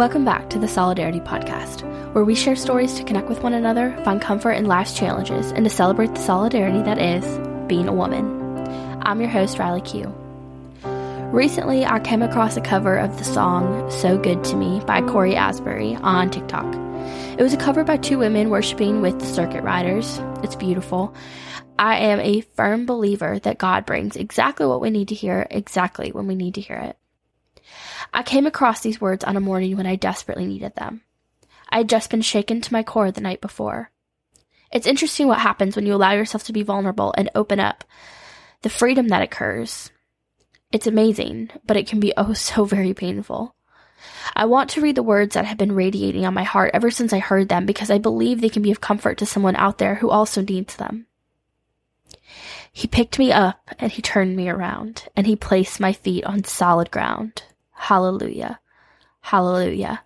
Welcome back to the Solidarity Podcast, where we share stories to connect with one another, find comfort in life's challenges, and to celebrate the solidarity that is being a woman. I'm your host, Riley Q. Recently, I came across a cover of the song So Good to Me by Cory Asbury on TikTok. It was a cover by two women worshiping with the circuit riders. It's beautiful. I am a firm believer that God brings exactly what we need to hear exactly when we need to hear it. I came across these words on a morning when I desperately needed them. I had just been shaken to my core the night before. It's interesting what happens when you allow yourself to be vulnerable and open up. The freedom that occurs. It's amazing, but it can be oh so very painful. I want to read the words that have been radiating on my heart ever since I heard them because I believe they can be of comfort to someone out there who also needs them. He picked me up and he turned me around and he placed my feet on solid ground. Hallelujah. Hallelujah.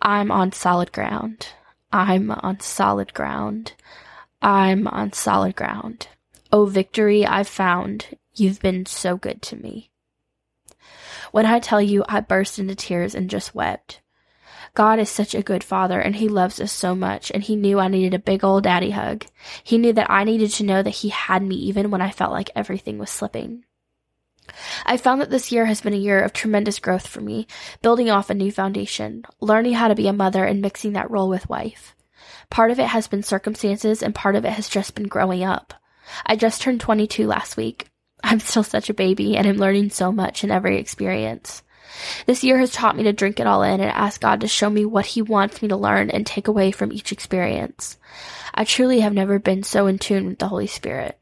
I'm on solid ground. I'm on solid ground. I'm on solid ground. Oh, victory I've found. You've been so good to me. When I tell you I burst into tears and just wept. God is such a good father and he loves us so much and he knew I needed a big old daddy hug. He knew that I needed to know that he had me even when I felt like everything was slipping. I found that this year has been a year of tremendous growth for me, building off a new foundation, learning how to be a mother and mixing that role with wife. Part of it has been circumstances and part of it has just been growing up. I just turned 22 last week. I'm still such a baby and I'm learning so much in every experience. This year has taught me to drink it all in and ask God to show me what He wants me to learn and take away from each experience. I truly have never been so in tune with the Holy Spirit.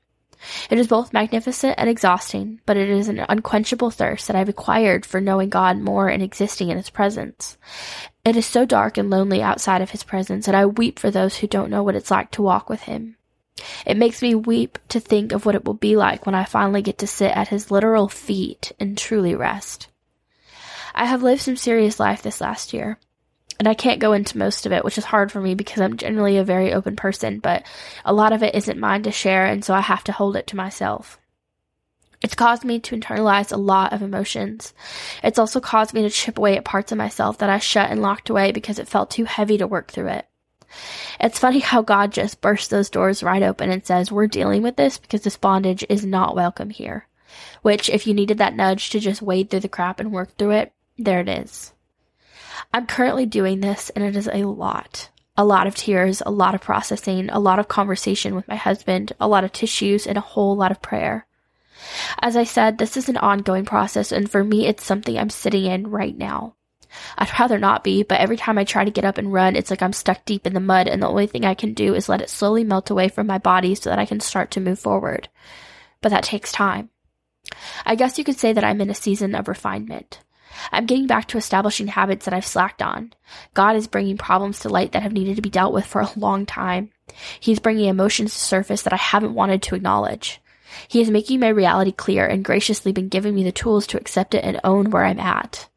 It is both magnificent and exhausting, but it is an unquenchable thirst that I've acquired for knowing God more and existing in His presence. It is so dark and lonely outside of His presence, and I weep for those who don't know what it's like to walk with Him. It makes me weep to think of what it will be like when I finally get to sit at His literal feet and truly rest. I have lived some serious life this last year and I can't go into most of it, which is hard for me because I'm generally a very open person, but a lot of it isn't mine to share, and so I have to hold it to myself. It's caused me to internalize a lot of emotions. It's also caused me to chip away at parts of myself that I shut and locked away because it felt too heavy to work through it. It's funny how God just bursts those doors right open and says, We're dealing with this because this bondage is not welcome here. Which, if you needed that nudge to just wade through the crap and work through it, there it is. I'm currently doing this and it is a lot. A lot of tears, a lot of processing, a lot of conversation with my husband, a lot of tissues, and a whole lot of prayer. As I said, this is an ongoing process, and for me, it's something I'm sitting in right now. I'd rather not be, but every time I try to get up and run, it's like I'm stuck deep in the mud, and the only thing I can do is let it slowly melt away from my body so that I can start to move forward. But that takes time. I guess you could say that I'm in a season of refinement. I'm getting back to establishing habits that I've slacked on. God is bringing problems to light that have needed to be dealt with for a long time. He's bringing emotions to surface that I haven't wanted to acknowledge. He is making my reality clear and graciously been giving me the tools to accept it and own where I'm at.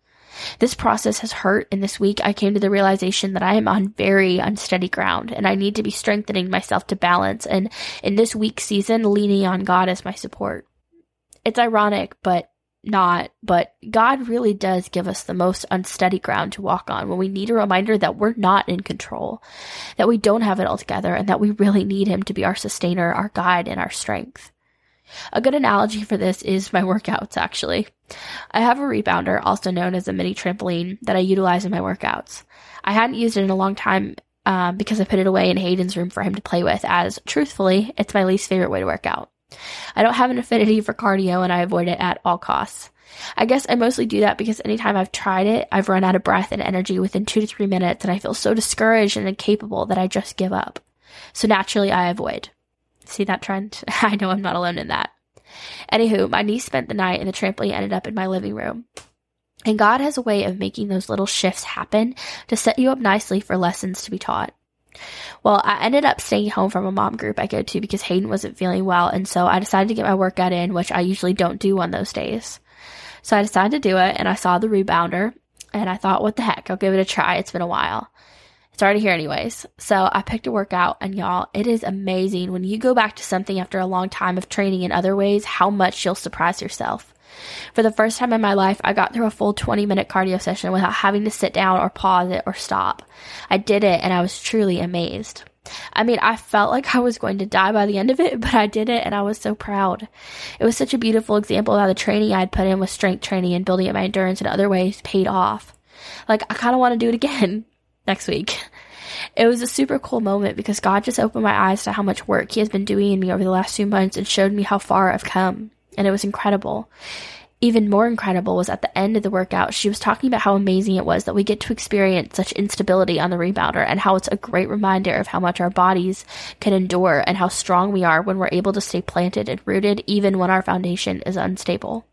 This process has hurt, and this week I came to the realization that I am on very unsteady ground and I need to be strengthening myself to balance and in this weak season leaning on God as my support. It's ironic, but not, but God really does give us the most unsteady ground to walk on when we need a reminder that we're not in control, that we don't have it all together, and that we really need Him to be our sustainer, our guide, and our strength. A good analogy for this is my workouts, actually. I have a rebounder, also known as a mini trampoline, that I utilize in my workouts. I hadn't used it in a long time um, because I put it away in Hayden's room for him to play with, as truthfully, it's my least favorite way to work out. I don't have an affinity for cardio and I avoid it at all costs. I guess I mostly do that because anytime I've tried it, I've run out of breath and energy within two to three minutes and I feel so discouraged and incapable that I just give up. So naturally I avoid. See that trend? I know I'm not alone in that. Anywho, my niece spent the night and the trampoline ended up in my living room. And God has a way of making those little shifts happen to set you up nicely for lessons to be taught. Well, I ended up staying home from a mom group I go to because Hayden wasn't feeling well, and so I decided to get my workout in, which I usually don't do on those days. So I decided to do it, and I saw the rebounder, and I thought, what the heck, I'll give it a try. It's been a while. It's already here, anyways. So I picked a workout, and y'all, it is amazing when you go back to something after a long time of training in other ways, how much you'll surprise yourself. For the first time in my life, I got through a full 20 minute cardio session without having to sit down or pause it or stop. I did it and I was truly amazed. I mean, I felt like I was going to die by the end of it, but I did it and I was so proud. It was such a beautiful example of how the training I had put in with strength training and building up my endurance in other ways paid off. Like, I kind of want to do it again next week. It was a super cool moment because God just opened my eyes to how much work He has been doing in me over the last few months and showed me how far I've come. And it was incredible. Even more incredible was at the end of the workout, she was talking about how amazing it was that we get to experience such instability on the rebounder and how it's a great reminder of how much our bodies can endure and how strong we are when we're able to stay planted and rooted even when our foundation is unstable.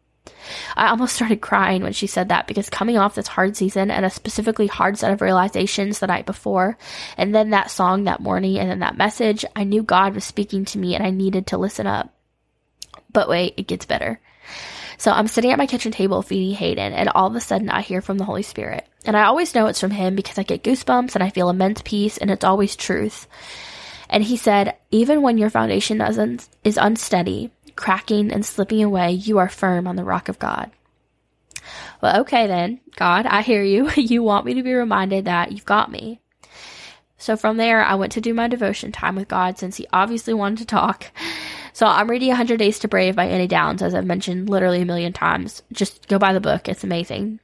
I almost started crying when she said that because coming off this hard season and a specifically hard set of realizations the night before, and then that song that morning and then that message, I knew God was speaking to me and I needed to listen up. But wait, it gets better. So I'm sitting at my kitchen table feeding Hayden, and all of a sudden I hear from the Holy Spirit. And I always know it's from him because I get goosebumps and I feel immense peace, and it's always truth. And he said, Even when your foundation is unsteady, cracking and slipping away, you are firm on the rock of God. Well, okay then, God, I hear you. You want me to be reminded that you've got me. So from there, I went to do my devotion time with God since he obviously wanted to talk. So I'm reading 100 Days to Brave by Annie Downs, as I've mentioned literally a million times. Just go buy the book. It's amazing.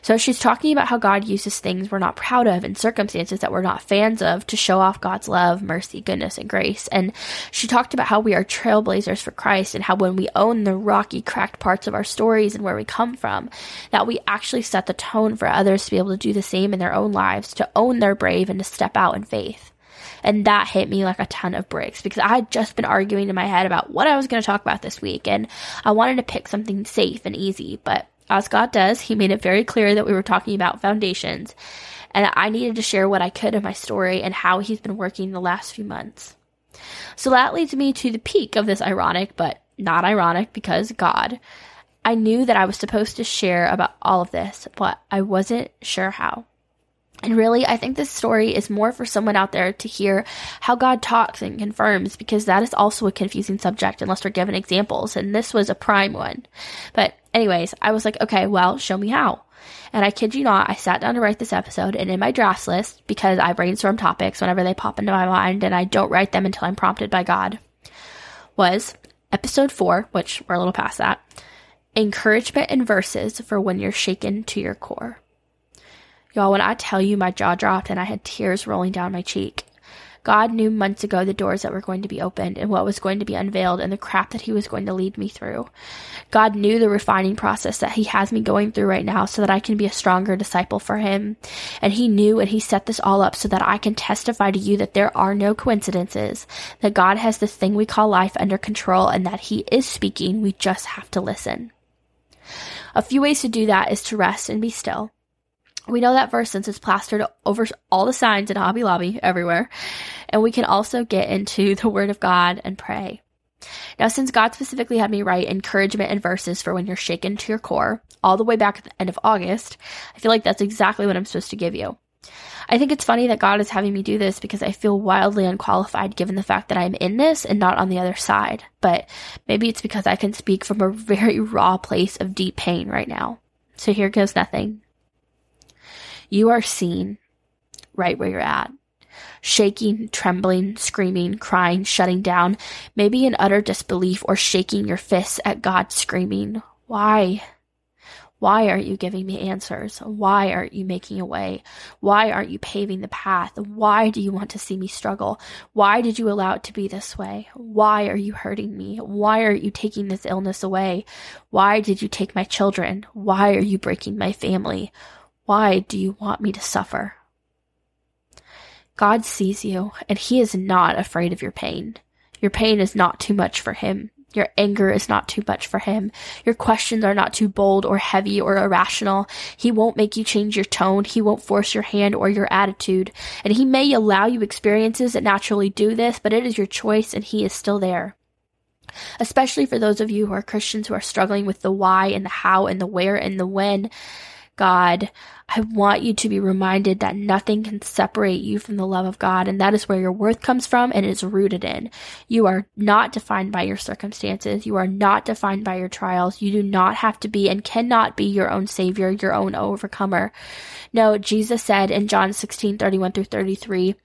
So she's talking about how God uses things we're not proud of and circumstances that we're not fans of to show off God's love, mercy, goodness, and grace. And she talked about how we are trailblazers for Christ and how when we own the rocky, cracked parts of our stories and where we come from, that we actually set the tone for others to be able to do the same in their own lives, to own their brave and to step out in faith. And that hit me like a ton of bricks because I had just been arguing in my head about what I was going to talk about this week. And I wanted to pick something safe and easy. But as God does, He made it very clear that we were talking about foundations. And I needed to share what I could of my story and how He's been working the last few months. So that leads me to the peak of this ironic, but not ironic because God. I knew that I was supposed to share about all of this, but I wasn't sure how. And really, I think this story is more for someone out there to hear how God talks and confirms, because that is also a confusing subject unless we're given examples, and this was a prime one. But, anyways, I was like, okay, well, show me how. And I kid you not, I sat down to write this episode, and in my drafts list, because I brainstorm topics whenever they pop into my mind, and I don't write them until I'm prompted by God, was episode four, which we're a little past that encouragement and verses for when you're shaken to your core. Y'all, when I tell you my jaw dropped and I had tears rolling down my cheek, God knew months ago the doors that were going to be opened and what was going to be unveiled and the crap that He was going to lead me through. God knew the refining process that He has me going through right now so that I can be a stronger disciple for Him. And He knew and He set this all up so that I can testify to you that there are no coincidences, that God has this thing we call life under control and that He is speaking. We just have to listen. A few ways to do that is to rest and be still. We know that verse since it's plastered over all the signs in Hobby Lobby everywhere. And we can also get into the Word of God and pray. Now, since God specifically had me write encouragement and verses for when you're shaken to your core, all the way back at the end of August, I feel like that's exactly what I'm supposed to give you. I think it's funny that God is having me do this because I feel wildly unqualified given the fact that I'm in this and not on the other side. But maybe it's because I can speak from a very raw place of deep pain right now. So here goes nothing. You are seen right where you're at. Shaking, trembling, screaming, crying, shutting down, maybe in utter disbelief or shaking your fists at God, screaming, Why? Why aren't you giving me answers? Why aren't you making a way? Why aren't you paving the path? Why do you want to see me struggle? Why did you allow it to be this way? Why are you hurting me? Why are you taking this illness away? Why did you take my children? Why are you breaking my family? Why do you want me to suffer? God sees you, and He is not afraid of your pain. Your pain is not too much for Him. Your anger is not too much for Him. Your questions are not too bold or heavy or irrational. He won't make you change your tone. He won't force your hand or your attitude. And He may allow you experiences that naturally do this, but it is your choice, and He is still there especially for those of you who are Christians who are struggling with the why and the how and the where and the when. God, I want you to be reminded that nothing can separate you from the love of God, and that is where your worth comes from and is rooted in. You are not defined by your circumstances. You are not defined by your trials. You do not have to be and cannot be your own savior, your own overcomer. No, Jesus said in John 16, 31 through 33,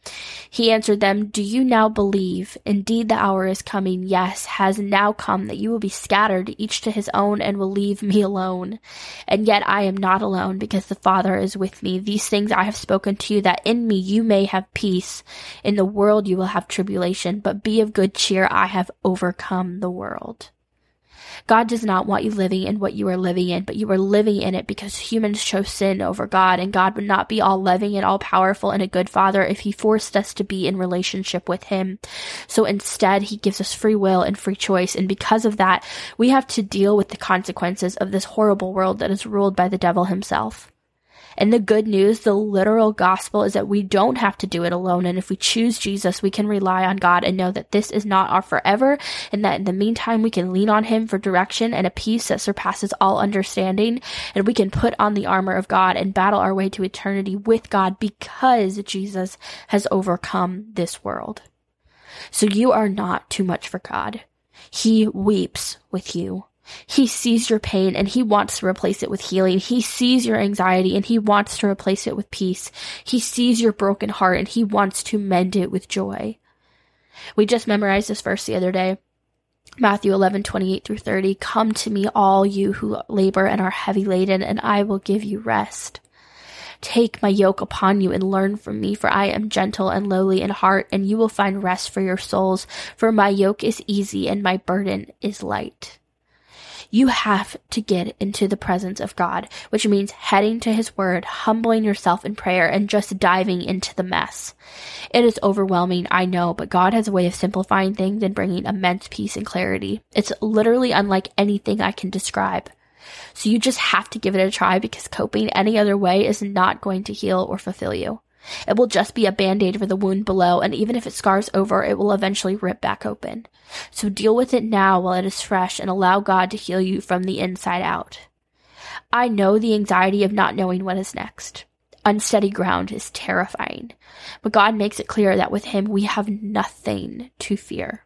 He answered them, Do you now believe? Indeed, the hour is coming, yes, has now come, that you will be scattered, each to his own, and will leave me alone. And yet I am not alone, because the Father Father is with me. These things I have spoken to you, that in me you may have peace. In the world you will have tribulation, but be of good cheer. I have overcome the world. God does not want you living in what you are living in, but you are living in it because humans chose sin over God, and God would not be all loving and all powerful and a good father if he forced us to be in relationship with him. So instead, he gives us free will and free choice, and because of that, we have to deal with the consequences of this horrible world that is ruled by the devil himself. And the good news, the literal gospel is that we don't have to do it alone. And if we choose Jesus, we can rely on God and know that this is not our forever and that in the meantime we can lean on him for direction and a peace that surpasses all understanding. And we can put on the armor of God and battle our way to eternity with God because Jesus has overcome this world. So you are not too much for God. He weeps with you. He sees your pain and he wants to replace it with healing. He sees your anxiety and he wants to replace it with peace. He sees your broken heart and he wants to mend it with joy. We just memorized this verse the other day. Matthew 11, 28 through 30. Come to me, all you who labor and are heavy laden, and I will give you rest. Take my yoke upon you and learn from me, for I am gentle and lowly in heart, and you will find rest for your souls. For my yoke is easy and my burden is light. You have to get into the presence of God, which means heading to His Word, humbling yourself in prayer, and just diving into the mess. It is overwhelming, I know, but God has a way of simplifying things and bringing immense peace and clarity. It's literally unlike anything I can describe. So you just have to give it a try because coping any other way is not going to heal or fulfill you. It will just be a band-aid for the wound below, and even if it scars over, it will eventually rip back open. So deal with it now while it is fresh and allow God to heal you from the inside out. I know the anxiety of not knowing what is next. Unsteady ground is terrifying, but God makes it clear that with Him we have nothing to fear.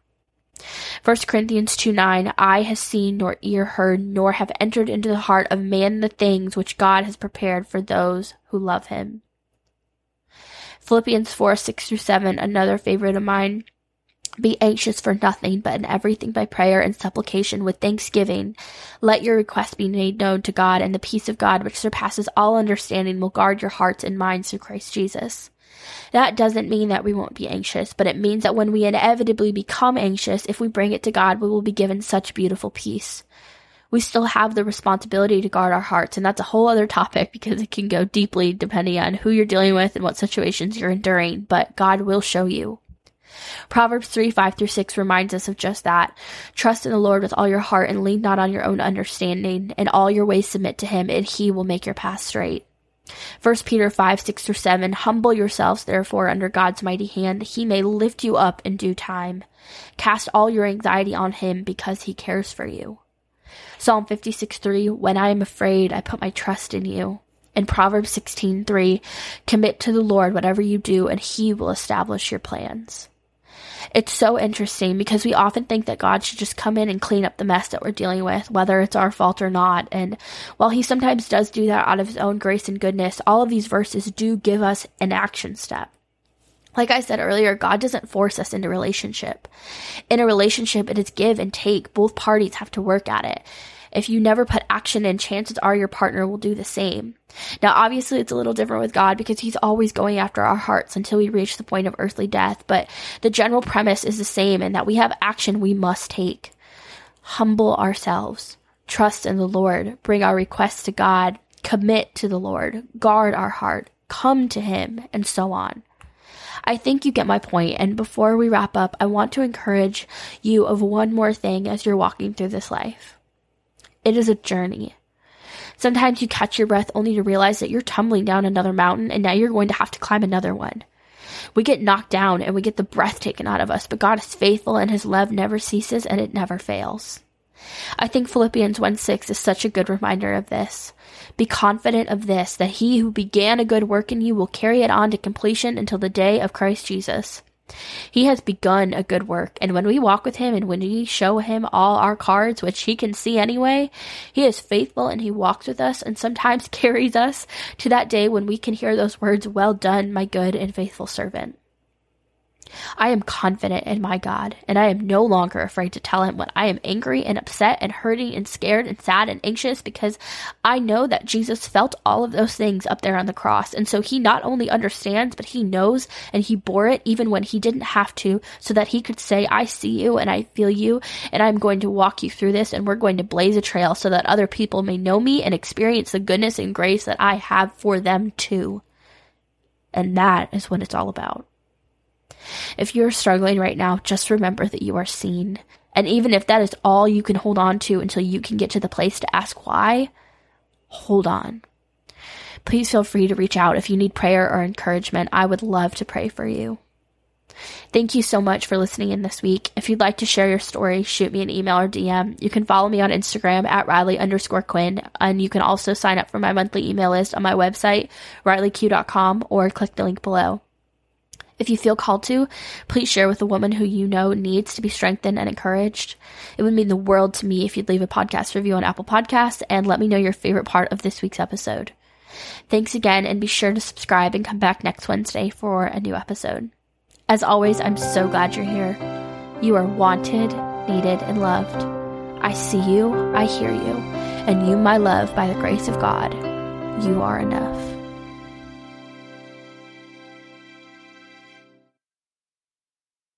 1 Corinthians 2 9, Eye has seen, nor ear heard, nor have entered into the heart of man the things which God has prepared for those who love him. Philippians 4 6 through 7, another favorite of mine. Be anxious for nothing, but in everything by prayer and supplication with thanksgiving. Let your requests be made known to God, and the peace of God, which surpasses all understanding, will guard your hearts and minds through Christ Jesus. That doesn't mean that we won't be anxious, but it means that when we inevitably become anxious, if we bring it to God, we will be given such beautiful peace we still have the responsibility to guard our hearts. And that's a whole other topic because it can go deeply depending on who you're dealing with and what situations you're enduring, but God will show you. Proverbs 3, 5 through 6 reminds us of just that. Trust in the Lord with all your heart and lean not on your own understanding. In all your ways submit to him and he will make your path straight. 1 Peter 5, 6 through 7, Humble yourselves therefore under God's mighty hand, he may lift you up in due time. Cast all your anxiety on him because he cares for you. Psalm 56 3, when I am afraid, I put my trust in you. In Proverbs 16:3, commit to the Lord whatever you do, and he will establish your plans. It's so interesting because we often think that God should just come in and clean up the mess that we're dealing with, whether it's our fault or not. And while he sometimes does do that out of his own grace and goodness, all of these verses do give us an action step. Like I said earlier, God doesn't force us into relationship. In a relationship, it is give and take. Both parties have to work at it. If you never put action in, chances are your partner will do the same. Now, obviously, it's a little different with God because He's always going after our hearts until we reach the point of earthly death, but the general premise is the same in that we have action we must take. Humble ourselves, trust in the Lord, bring our requests to God, commit to the Lord, guard our heart, come to Him, and so on. I think you get my point, and before we wrap up, I want to encourage you of one more thing as you're walking through this life. It is a journey. Sometimes you catch your breath only to realize that you're tumbling down another mountain and now you're going to have to climb another one. We get knocked down and we get the breath taken out of us, but God is faithful and his love never ceases and it never fails. I think Philippians 1 6 is such a good reminder of this. Be confident of this, that he who began a good work in you will carry it on to completion until the day of Christ Jesus. He has begun a good work, and when we walk with him and when we show him all our cards, which he can see anyway, he is faithful and he walks with us and sometimes carries us to that day when we can hear those words, Well done, my good and faithful servant. I am confident in my God, and I am no longer afraid to tell him when I am angry and upset and hurting and scared and sad and anxious because I know that Jesus felt all of those things up there on the cross. And so he not only understands, but he knows and he bore it even when he didn't have to, so that he could say, I see you and I feel you, and I'm going to walk you through this, and we're going to blaze a trail so that other people may know me and experience the goodness and grace that I have for them too. And that is what it's all about. If you're struggling right now, just remember that you are seen. And even if that is all you can hold on to until you can get to the place to ask why, hold on. Please feel free to reach out if you need prayer or encouragement. I would love to pray for you. Thank you so much for listening in this week. If you'd like to share your story, shoot me an email or DM. You can follow me on Instagram at Riley underscore Quin, and you can also sign up for my monthly email list on my website, rileyq.com, or click the link below. If you feel called to, please share with a woman who you know needs to be strengthened and encouraged. It would mean the world to me if you'd leave a podcast review on Apple Podcasts and let me know your favorite part of this week's episode. Thanks again, and be sure to subscribe and come back next Wednesday for a new episode. As always, I'm so glad you're here. You are wanted, needed, and loved. I see you, I hear you, and you, my love, by the grace of God, you are enough.